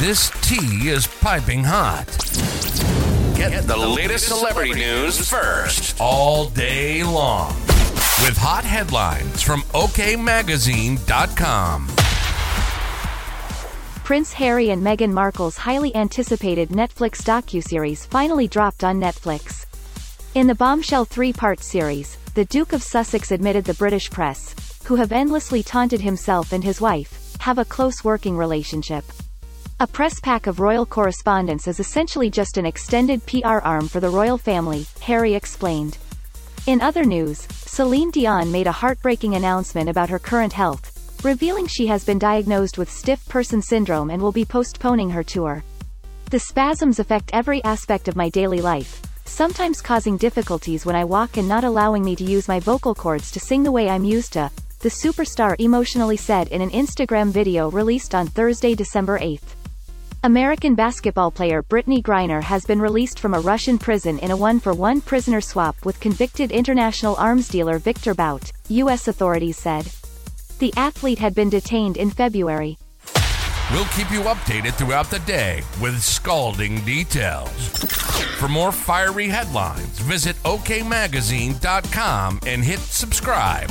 This tea is piping hot. Get the latest celebrity news first. All day long. With hot headlines from OKMagazine.com. Prince Harry and Meghan Markle's highly anticipated Netflix docuseries finally dropped on Netflix. In the bombshell three-part series, the Duke of Sussex admitted the British press, who have endlessly taunted himself and his wife, have a close working relationship. A press pack of royal correspondents is essentially just an extended PR arm for the royal family, Harry explained. In other news, Celine Dion made a heartbreaking announcement about her current health, revealing she has been diagnosed with stiff person syndrome and will be postponing her tour. The spasms affect every aspect of my daily life, sometimes causing difficulties when I walk and not allowing me to use my vocal cords to sing the way I'm used to, the superstar emotionally said in an Instagram video released on Thursday, December 8. American basketball player Brittney Griner has been released from a Russian prison in a one-for-one prisoner swap with convicted international arms dealer Victor Bout, U.S. authorities said. The athlete had been detained in February. We'll keep you updated throughout the day with scalding details. For more fiery headlines, visit OKMagazine.com and hit subscribe.